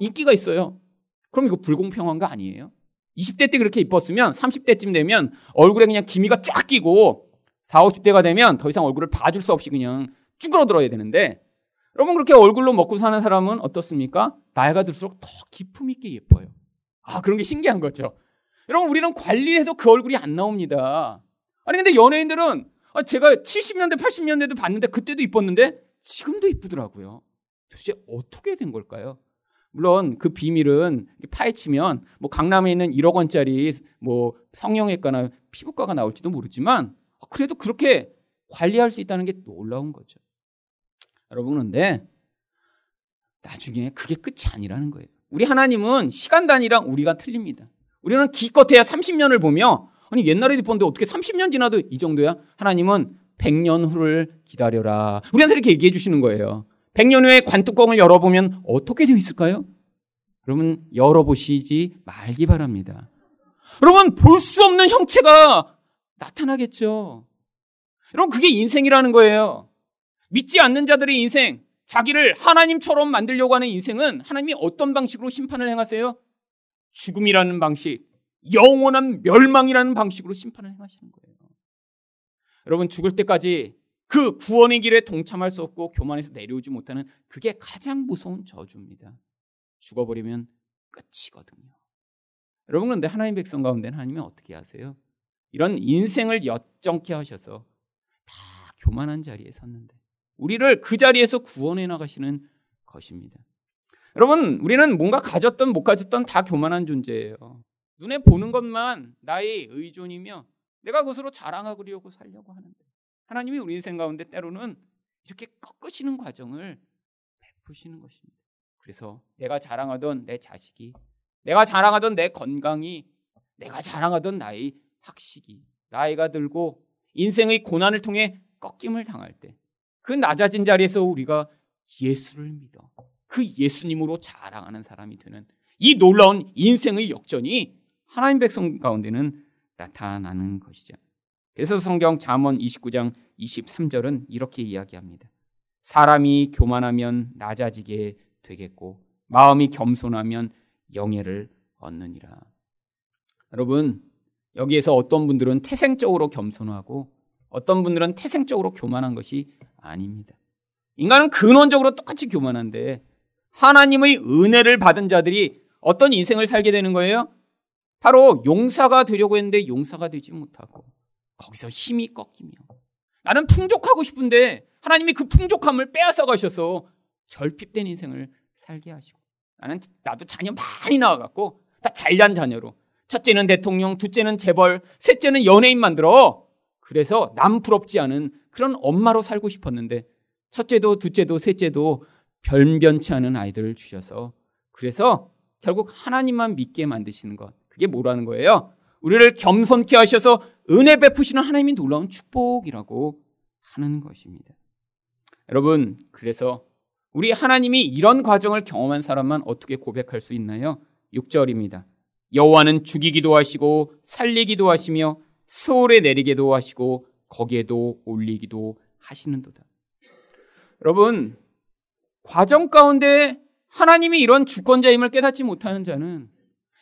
인기가 있어요. 그럼 이거 불공평한 거 아니에요? 20대 때 그렇게 이뻤으면 30대쯤 되면 얼굴에 그냥 기미가 쫙 끼고 40, 50대가 되면 더 이상 얼굴을 봐줄 수 없이 그냥 쭈그러들어야 되는데 여러분 그렇게 얼굴로 먹고 사는 사람은 어떻습니까? 나이가 들수록 더 기품 있게 예뻐요. 아 그런 게 신기한 거죠. 여러분 우리는 관리해도 그 얼굴이 안 나옵니다. 아니 근데 연예인들은 아, 제가 70년대 80년대도 봤는데 그때도 이뻤는데 지금도 이쁘더라고요. 도대체 어떻게 된 걸까요? 물론 그 비밀은 파헤치면 뭐 강남에 있는 1억 원짜리 뭐 성형외과나 피부과가 나올지도 모르지만 그래도 그렇게 관리할 수 있다는 게 놀라운 거죠. 여러분 그런데 나중에 그게 끝이 아니라는 거예요. 우리 하나님은 시간 단위랑 우리가 틀립니다. 우리는 기껏해야 30년을 보며 아니 옛날에 이뻤는데 어떻게 30년 지나도 이 정도야? 하나님은 100년 후를 기다려라. 우리한테 이렇게 얘기해 주시는 거예요. 100년 후에 관뚜껑을 열어보면 어떻게 되어 있을까요? 여러분 열어보시지 말기 바랍니다. 여러분 볼 수 없는 형체가 나타나겠죠. 여러분 그게 인생이라는 거예요. 믿지 않는 자들의 인생, 자기를 하나님처럼 만들려고 하는 인생은 하나님이 어떤 방식으로 심판을 행하세요? 죽음이라는 방식, 영원한 멸망이라는 방식으로 심판을 행하시는 거예요. 여러분 죽을 때까지 그 구원의 길에 동참할 수 없고 교만에서 내려오지 못하는 그게 가장 무서운 저주입니다. 죽어버리면 끝이거든요. 여러분 그런데 하나님 백성 가운데는 하나님이 어떻게 하세요? 이런 인생을 엿정케 하셔서 다 교만한 자리에 섰는데 우리를 그 자리에서 구원해 나가시는 것입니다. 여러분, 우리는 뭔가 가졌던 못 가졌던 다 교만한 존재예요. 눈에 보는 것만 나의 의존이며 내가 그것으로 자랑하려고 살려고 하는데 하나님이 우리 인생 가운데 때로는 이렇게 꺾으시는 과정을 베푸시는 것입니다. 그래서 내가 자랑하던 내 자식이 내가 자랑하던 내 건강이 내가 자랑하던 나의 학식이 나이가 들고 인생의 고난을 통해 꺾임을 당할 때 그 낮아진 자리에서 우리가 예수를 믿어 그 예수님으로 자랑하는 사람이 되는 이 놀라운 인생의 역전이 하나님 백성 가운데는 나타나는 것이죠. 그래서 성경 잠언 29장 23절은 이렇게 이야기합니다. 사람이 교만하면 낮아지게 되겠고 마음이 겸손하면 영예를 얻느니라. 여러분, 여기에서 어떤 분들은 태생적으로 겸손하고 어떤 분들은 태생적으로 교만한 것이 아닙니다. 인간은 근원적으로 똑같이 교만한데 하나님의 은혜를 받은 자들이 어떤 인생을 살게 되는 거예요? 바로 용사가 되려고 했는데 용사가 되지 못하고 거기서 힘이 꺾이며 나는 풍족하고 싶은데 하나님이 그 풍족함을 빼앗아 가셔서 결핍된 인생을 살게 하시고 나는 나도 자녀 많이 낳아갖고 다 잘난 자녀로 첫째는 대통령, 둘째는 재벌, 셋째는 연예인 만들어. 그래서 남 부럽지 않은 그런 엄마로 살고 싶었는데 첫째도 둘째도 셋째도 변변치 않은 아이들을 주셔서 그래서 결국 하나님만 믿게 만드시는 것 그게 뭐라는 거예요? 우리를 겸손케 하셔서 은혜 베푸시는 하나님이 놀라운 축복이라고 하는 것입니다. 여러분, 그래서 우리 하나님이 이런 과정을 경험한 사람만 어떻게 고백할 수 있나요? 6절입니다. 여호와는 죽이기도 하시고 살리기도 하시며 수월에 내리기도 하시고 거기에도 올리기도 하시는도다. 여러분, 과정 가운데 하나님이 이런 주권자임을 깨닫지 못하는 자는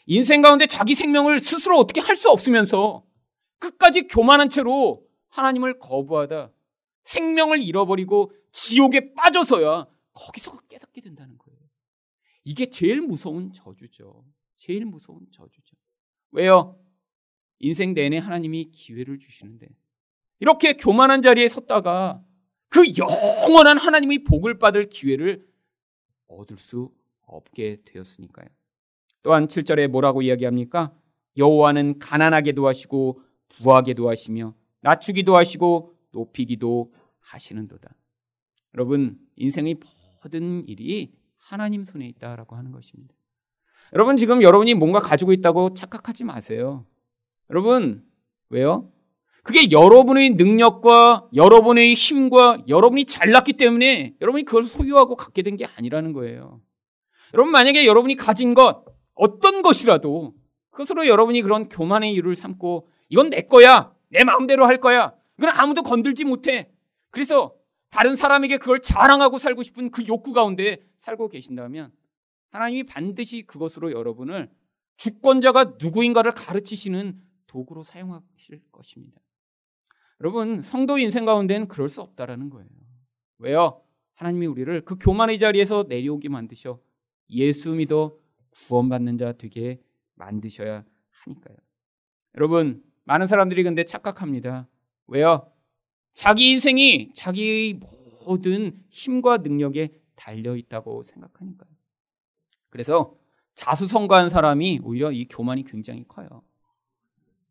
인생 가운데 자기 생명을 스스로 어떻게 할 수 없으면서 끝까지 교만한 채로 하나님을 거부하다 생명을 잃어버리고 지옥에 빠져서야 거기서 깨닫게 된다는 거예요. 이게 제일 무서운 저주죠. 제일 무서운 저주죠. 왜요? 인생 내내 하나님이 기회를 주시는데 이렇게 교만한 자리에 섰다가 그 영원한 하나님의 복을 받을 기회를 얻을 수 없게 되었으니까요. 또한 7절에 뭐라고 이야기합니까? 여호와는 가난하게도 하시고 부하게도 하시며 낮추기도 하시고 높이기도 하시는도다. 여러분, 인생의 모든 일이 하나님 손에 있다라고 하는 것입니다. 여러분, 지금 여러분이 뭔가 가지고 있다고 착각하지 마세요. 여러분, 왜요? 그게 여러분의 능력과 여러분의 힘과 여러분이 잘났기 때문에 여러분이 그걸 소유하고 갖게 된 게 아니라는 거예요. 여러분, 만약에 여러분이 가진 것, 어떤 것이라도 그것으로 여러분이 그런 교만의 이유를 삼고 이건 내 거야. 내 마음대로 할 거야. 이건 아무도 건들지 못해. 그래서 다른 사람에게 그걸 자랑하고 살고 싶은 그 욕구 가운데 살고 계신다면 하나님이 반드시 그것으로 여러분을 주권자가 누구인가를 가르치시는 도구로 사용하실 것입니다. 여러분, 성도 인생 가운데는 그럴 수 없다라는 거예요. 왜요? 하나님이 우리를 그 교만의 자리에서 내려오게 만드셔 예수 믿어 구원받는 자 되게 만드셔야 하니까요. 여러분, 많은 사람들이 근데 착각합니다. 왜요? 자기 인생이 자기의 모든 힘과 능력에 달려 있다고 생각하니까요. 그래서 자수성가한 사람이 오히려 이 교만이 굉장히 커요.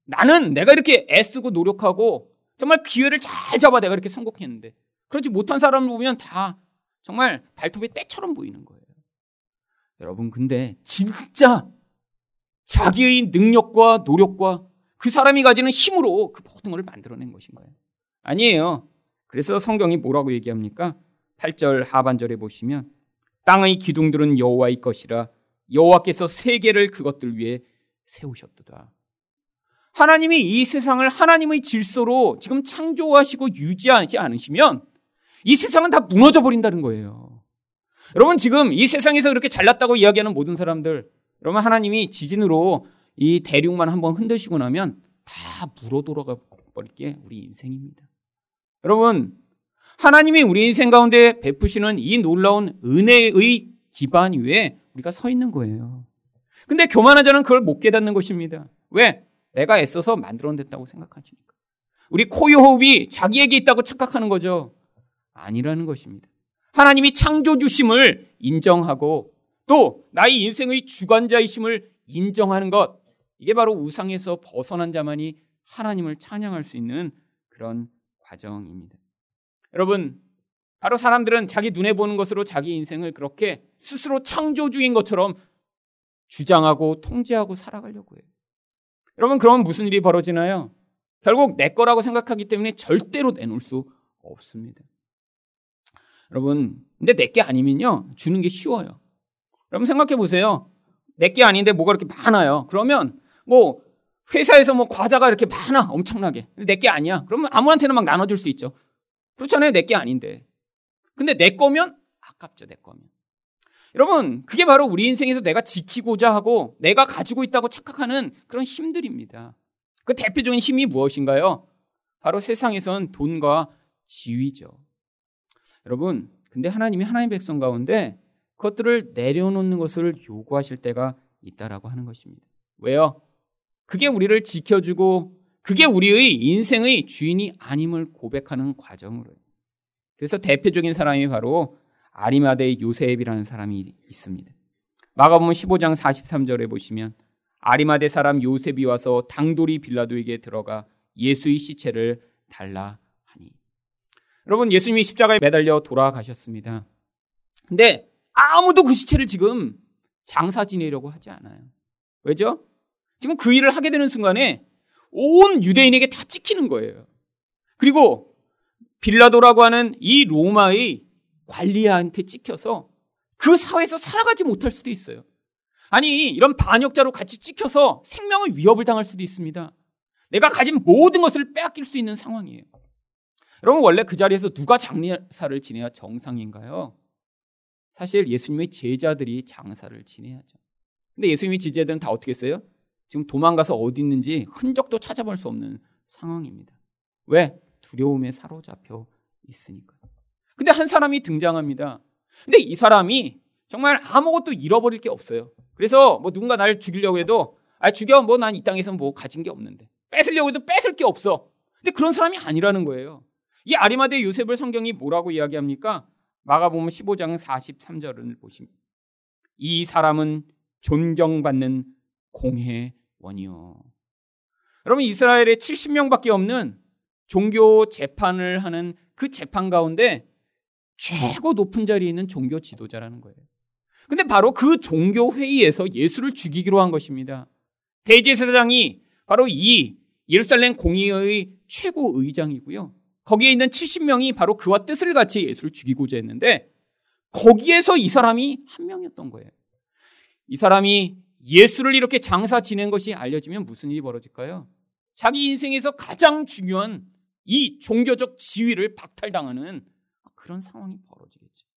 나는 내가 이렇게 애쓰고 노력하고 정말 기회를 잘 잡아 내가 이렇게 성공했는데 그렇지 못한 사람을 보면 다 정말 발톱에 때처럼 보이는 거예요. 여러분 근데 진짜 자기의 능력과 노력과 그 사람이 가지는 힘으로 그 모든 걸 만들어낸 것인 가요? 아니에요. 그래서 성경이 뭐라고 얘기합니까? 8절 하반절에 보시면 땅의 기둥들은 여호와의 것이라 여호와께서 세계를 그것들 위해 세우셨도다. 하나님이 이 세상을 하나님의 질서로 지금 창조하시고 유지하지 않으시면 이 세상은 다 무너져 버린다는 거예요. 여러분 지금 이 세상에서 그렇게 잘났다고 이야기하는 모든 사람들 여러분 하나님이 지진으로 이 대륙만 한번 흔드시고 나면 다 물어 돌아가 버릴 게 우리 인생입니다. 여러분 하나님이 우리 인생 가운데 베푸시는 이 놀라운 은혜의 기반 위에 우리가 서 있는 거예요. 근데 교만한 자는 그걸 못 깨닫는 것입니다. 왜? 내가 애써서 만들어냈다고 생각하시니까. 우리 코의 호흡이 자기에게 있다고 착각하는 거죠. 아니라는 것입니다. 하나님이 창조주심을 인정하고 또 나의 인생의 주관자이심을 인정하는 것 이게 바로 우상에서 벗어난 자만이 하나님을 찬양할 수 있는 그런 과정입니다. 여러분, 바로 사람들은 자기 눈에 보는 것으로 자기 인생을 그렇게 스스로 창조주인 것처럼 주장하고 통제하고 살아가려고 해요. 여러분, 그러면 무슨 일이 벌어지나요? 결국 내 거라고 생각하기 때문에 절대로 내놓을 수 없습니다. 여러분, 근데 내게 아니면요, 주는 게 쉬워요. 여러분 생각해 보세요. 내게 아닌데 뭐가 이렇게 많아요. 그러면 뭐 회사에서 뭐 과자가 이렇게 많아 엄청나게 내게 아니야. 그러면 아무한테나 막 나눠 줄 수 있죠. 그렇잖아요. 내게 아닌데. 근데 내 거면 아깝죠. 내 거면. 여러분 그게 바로 우리 인생에서 내가 지키고자 하고 내가 가지고 있다고 착각하는 그런 힘들입니다. 그 대표적인 힘이 무엇인가요? 바로 세상에선 돈과 지위죠. 여러분 근데 하나님이 하나님 백성 가운데 그것들을 내려놓는 것을 요구하실 때가 있다라고 하는 것입니다. 왜요? 그게 우리를 지켜주고 그게 우리의 인생의 주인이 아님을 고백하는 과정으로요. 그래서 대표적인 사람이 바로 아리마대의 요셉이라는 사람이 있습니다. 마가복음 15장 43절에 보시면 아리마대 사람 요셉이 와서 당돌이 빌라도에게 들어가 예수의 시체를 달라. 여러분 예수님이 십자가에 매달려 돌아가셨습니다. 근데 아무도 그 시체를 지금 장사 지내려고 하지 않아요. 왜죠? 지금 그 일을 하게 되는 순간에 온 유대인에게 다 찍히는 거예요. 그리고 빌라도라고 하는 이 로마의 관리한테 찍혀서 그 사회에서 살아가지 못할 수도 있어요. 아니, 이런 반역자로 같이 찍혀서 생명의 위협을 당할 수도 있습니다. 내가 가진 모든 것을 빼앗길 수 있는 상황이에요. 여러분, 원래 그 자리에서 누가 장례사를 지내야 정상인가요? 사실 예수님의 제자들이 장사를 지내야죠. 근데 예수님의 제자들은 다 어떻게 했어요? 지금 도망가서 어디 있는지 흔적도 찾아볼 수 없는 상황입니다. 왜? 두려움에 사로잡혀 있으니까. 근데 한 사람이 등장합니다. 근데 이 사람이 정말 아무것도 잃어버릴 게 없어요. 그래서 뭐 누군가 날 죽이려고 해도 아 죽여 뭐 난 이 땅에서 뭐 가진 게 없는데 뺏으려고 해도 뺏을 게 없어. 근데 그런 사람이 아니라는 거예요. 이 아리마대 요셉을 성경이 뭐라고 이야기합니까? 마가복음 15장 43절을 보시면 이 사람은 존경받는 공회원이요. 여러분 이스라엘에 70명밖에 없는 종교 재판을 하는 그 재판 가운데 최고 높은 자리에 있는 종교 지도자라는 거예요. 근데 바로 그 종교 회의에서 예수를 죽이기로 한 것입니다. 대제사장이 바로 이 예루살렘 공의의 최고 의장이고요. 거기에 있는 70명이 바로 그와 뜻을 같이 예수를 죽이고자 했는데 거기에서 이 사람이 한 명이었던 거예요. 이 사람이 예수를 이렇게 장사 지낸 것이 알려지면 무슨 일이 벌어질까요? 자기 인생에서 가장 중요한 이 종교적 지위를 박탈당하는 그런 상황이 벌어지겠죠.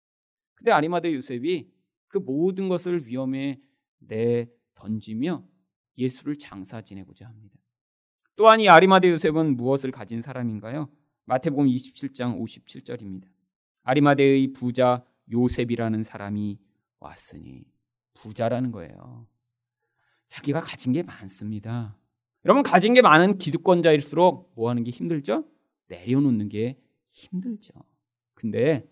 근데 아리마대 요셉이 그 모든 것을 위험에 내 던지며 예수를 장사 지내고자 합니다. 또한 이 아리마대 요셉은 무엇을 가진 사람인가요? 마태복음 27장 57절입니다. 아리마대의 부자 요셉이라는 사람이 왔으니 부자라는 거예요. 자기가 가진 게 많습니다. 여러분 가진 게 많은 기득권자일수록 뭐 하는 게 힘들죠? 내려놓는 게 힘들죠. 근데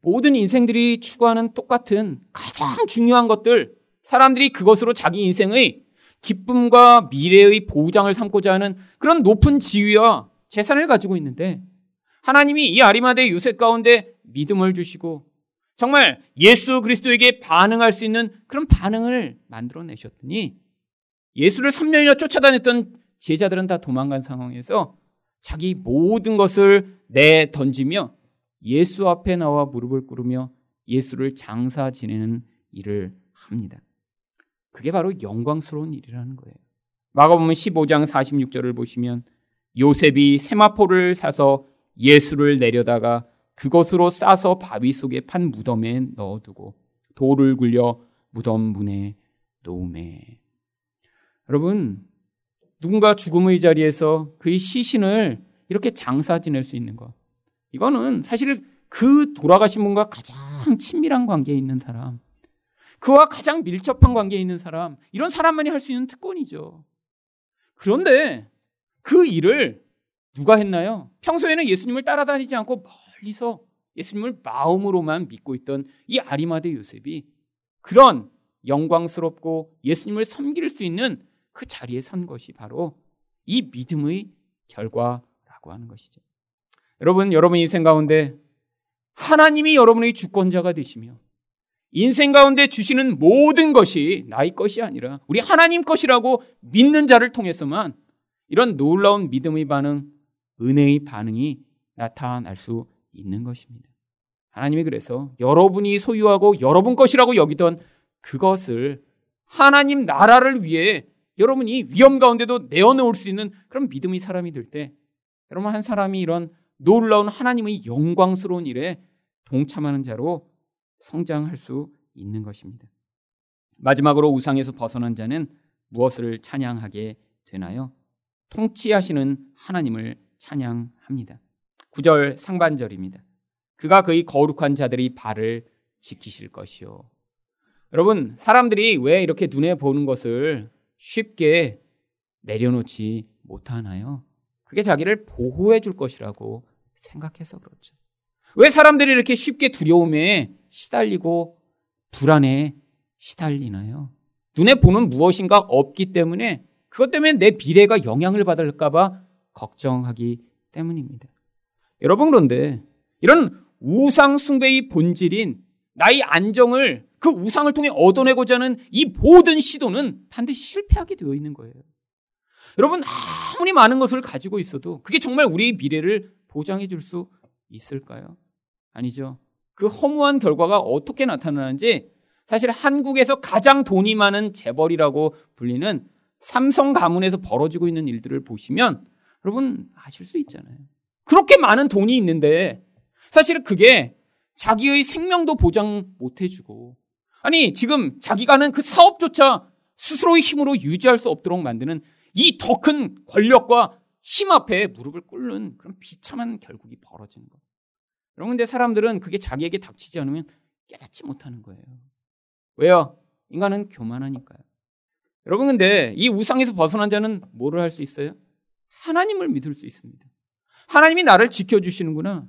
모든 인생들이 추구하는 똑같은 가장 중요한 것들 사람들이 그것으로 자기 인생의 기쁨과 미래의 보장을 삼고자 하는 그런 높은 지위와 재산을 가지고 있는데 하나님이 이 아리마대 요셉 가운데 믿음을 주시고 정말 예수 그리스도에게 반응할 수 있는 그런 반응을 만들어 내셨더니 예수를 3년이나 쫓아다녔던 제자들은 다 도망간 상황에서 자기 모든 것을 내 던지며 예수 앞에 나와 무릎을 꿇으며 예수를 장사 지내는 일을 합니다. 그게 바로 영광스러운 일이라는 거예요. 마가복음 15장 46절을 보시면 요셉이 세마포를 사서 예수를 내려다가 그것으로 싸서 바위 속에 판 무덤에 넣어두고 돌을 굴려 무덤 문에 놓음에 여러분 누군가 죽음의 자리에서 그의 시신을 이렇게 장사 지낼 수 있는 것 이거는 사실 그 돌아가신 분과 가장 친밀한 관계에 있는 사람 그와 가장 밀접한 관계에 있는 사람 이런 사람만이 할 수 있는 특권이죠. 그런데 그 일을 누가 했나요? 평소에는 예수님을 따라다니지 않고 멀리서 예수님을 마음으로만 믿고 있던 이 아리마대 요셉이 그런 영광스럽고 예수님을 섬길 수 있는 그 자리에 선 것이 바로 이 믿음의 결과라고 하는 것이죠. 여러분, 여러분 인생 가운데 하나님이 여러분의 주권자가 되시며 인생 가운데 주시는 모든 것이 나의 것이 아니라 우리 하나님 것이라고 믿는 자를 통해서만 이런 놀라운 믿음의 반응, 은혜의 반응이 나타날 수 있는 것입니다. 하나님이 그래서 여러분이 소유하고 여러분 것이라고 여기던 그것을 하나님 나라를 위해 여러분이 위험 가운데도 내어놓을 수 있는 그런 믿음의 사람이 될 때 여러분 한 사람이 이런 놀라운 하나님의 영광스러운 일에 동참하는 자로 성장할 수 있는 것입니다. 마지막으로 우상에서 벗어난 자는 무엇을 찬양하게 되나요? 통치하시는 하나님을 찬양합니다. 9절 상반절입니다. 그가 그의 거룩한 자들이 발을 지키실 것이요. 여러분, 사람들이 왜 이렇게 눈에 보는 것을 쉽게 내려놓지 못하나요? 그게 자기를 보호해 줄 것이라고 생각해서 그렇죠. 왜 사람들이 이렇게 쉽게 두려움에 시달리고 불안에 시달리나요? 눈에 보는 무엇인가 없기 때문에 그것 때문에 내 미래가 영향을 받을까봐 걱정하기 때문입니다. 여러분 그런데 이런 우상 숭배의 본질인 나의 안정을 그 우상을 통해 얻어내고자 하는 이 모든 시도는 반드시 실패하게 되어 있는 거예요. 여러분 아무리 많은 것을 가지고 있어도 그게 정말 우리의 미래를 보장해 줄 수 있을까요? 아니죠. 그 허무한 결과가 어떻게 나타나는지 사실 한국에서 가장 돈이 많은 재벌이라고 불리는 삼성 가문에서 벌어지고 있는 일들을 보시면 여러분 아실 수 있잖아요. 그렇게 많은 돈이 있는데 사실 그게 자기의 생명도 보장 못 해주고 아니 지금 자기가 하는 그 사업조차 스스로의 힘으로 유지할 수 없도록 만드는 이 더 큰 권력과 힘 앞에 무릎을 꿇는 그런 비참한 결국이 벌어지는 거예요. 여러분 근데 사람들은 그게 자기에게 닥치지 않으면 깨닫지 못하는 거예요. 왜요? 인간은 교만하니까요. 여러분 근데 이 우상에서 벗어난 자는 뭐를 할 수 있어요? 하나님을 믿을 수 있습니다. 하나님이 나를 지켜주시는구나.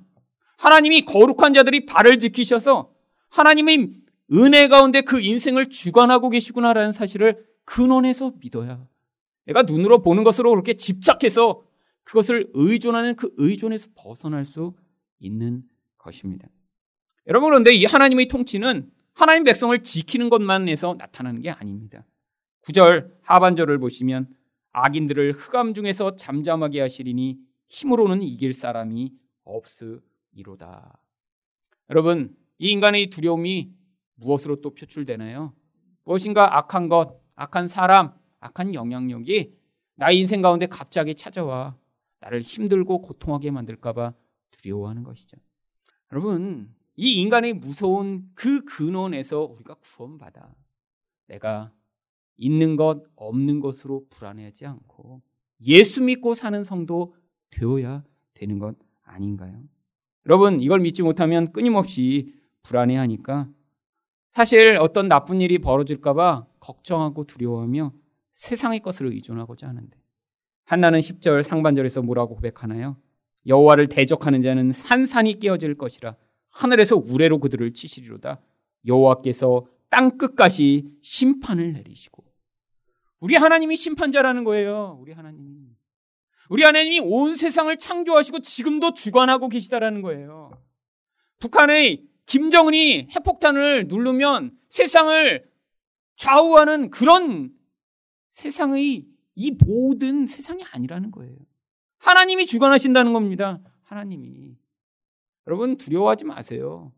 하나님이 거룩한 자들이 발을 지키셔서 하나님의 은혜 가운데 그 인생을 주관하고 계시구나라는 사실을 근원에서 믿어야 내가 눈으로 보는 것으로 그렇게 집착해서 그것을 의존하는 그 의존에서 벗어날 수 있는 것입니다. 여러분 그런데 이 하나님의 통치는 하나님 백성을 지키는 것만에서 나타나는 게 아닙니다. 9절 하반절을 보시면 악인들을 흑암 중에서 잠잠하게 하시리니 힘으로는 이길 사람이 없으이로다. 여러분, 이 인간의 두려움이 무엇으로 또 표출되나요? 무엇인가 악한 것, 악한 사람, 악한 영향력이 나의 인생 가운데 갑자기 찾아와 나를 힘들고 고통하게 만들까봐 두려워하는 것이죠. 여러분, 이 인간의 무서운 그 근원에서 우리가 구원받아. 내가 있는 것, 없는 것으로 불안해하지 않고 예수 믿고 사는 성도 되어야 되는 것 아닌가요? 여러분, 이걸 믿지 못하면 끊임없이 불안해하니까 사실 어떤 나쁜 일이 벌어질까봐 걱정하고 두려워하며 세상의 것을 의존하고자 하는데 한나는 10절 상반절에서 뭐라고 고백하나요? 여호와를 대적하는 자는 산산이 깨어질 것이라 하늘에서 우레로 그들을 치시리로다 여호와께서 땅 끝까지 심판을 내리시고 우리 하나님이 심판자라는 거예요. 우리 하나님이 우리 하나님이 온 세상을 창조하시고 지금도 주관하고 계시다라는 거예요. 북한의 김정은이 핵폭탄을 누르면 세상을 좌우하는 그런 세상의 이 모든 세상이 아니라는 거예요. 하나님이 주관하신다는 겁니다. 하나님이. 여러분 두려워하지 마세요.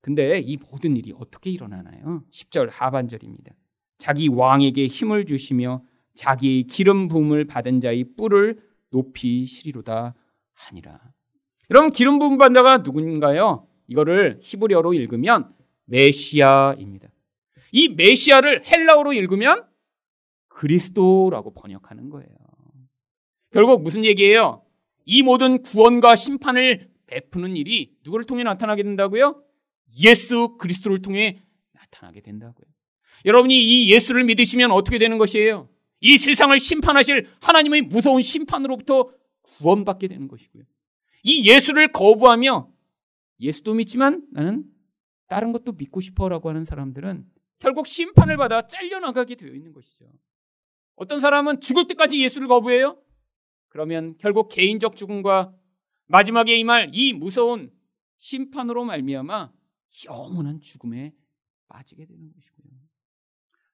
근데 이 모든 일이 어떻게 일어나나요? 10절 하반절입니다. 자기 왕에게 힘을 주시며 자기의 기름 부음을 받은 자의 뿔을 높이 시리로다 하니라. 여러분 기름 부음 받은 자가 누군가요? 이거를 히브리어로 읽으면 메시아입니다. 이 메시아를 헬라어로 읽으면 그리스도라고 번역하는 거예요. 결국 무슨 얘기예요? 이 모든 구원과 심판을 베푸는 일이 누구를 통해 나타나게 된다고요? 예수 그리스도를 통해 나타나게 된다고요. 여러분이 이 예수를 믿으시면 어떻게 되는 것이에요? 이 세상을 심판하실 하나님의 무서운 심판으로부터 구원받게 되는 것이고요. 이 예수를 거부하며 예수도 믿지만 나는 다른 것도 믿고 싶어라고 하는 사람들은 결국 심판을 받아 잘려나가게 되어 있는 것이죠. 어떤 사람은 죽을 때까지 예수를 거부해요? 그러면 결국 개인적 죽음과 마지막에 임할 이 무서운 심판으로 말미암아 영원한 죽음에 빠지게 되는 것이고요.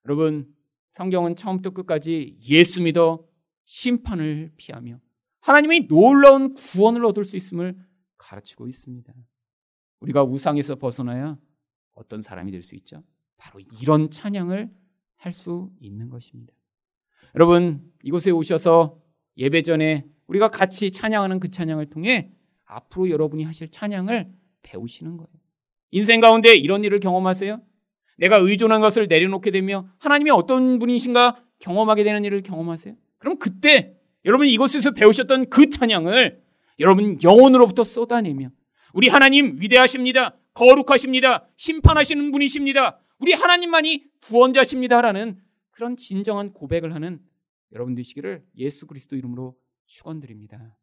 여러분, 성경은 처음부터 끝까지 예수 믿어 심판을 피하며 하나님의 놀라운 구원을 얻을 수 있음을 가르치고 있습니다. 우리가 우상에서 벗어나야 어떤 사람이 될 수 있죠? 바로 이런 찬양을 할 수 있는 것입니다. 여러분, 이곳에 오셔서 예배 전에 우리가 같이 찬양하는 그 찬양을 통해 앞으로 여러분이 하실 찬양을 배우시는 거예요. 인생 가운데 이런 일을 경험하세요? 내가 의존한 것을 내려놓게 되며 하나님이 어떤 분이신가 경험하게 되는 일을 경험하세요? 그럼 그때 여러분 이곳에서 배우셨던 그 찬양을 여러분 영혼으로부터 쏟아내며 우리 하나님 위대하십니다. 거룩하십니다. 심판하시는 분이십니다. 우리 하나님만이 구원자십니다라는 그런 진정한 고백을 하는 여러분 되시기를 예수 그리스도 이름으로 축원드립니다.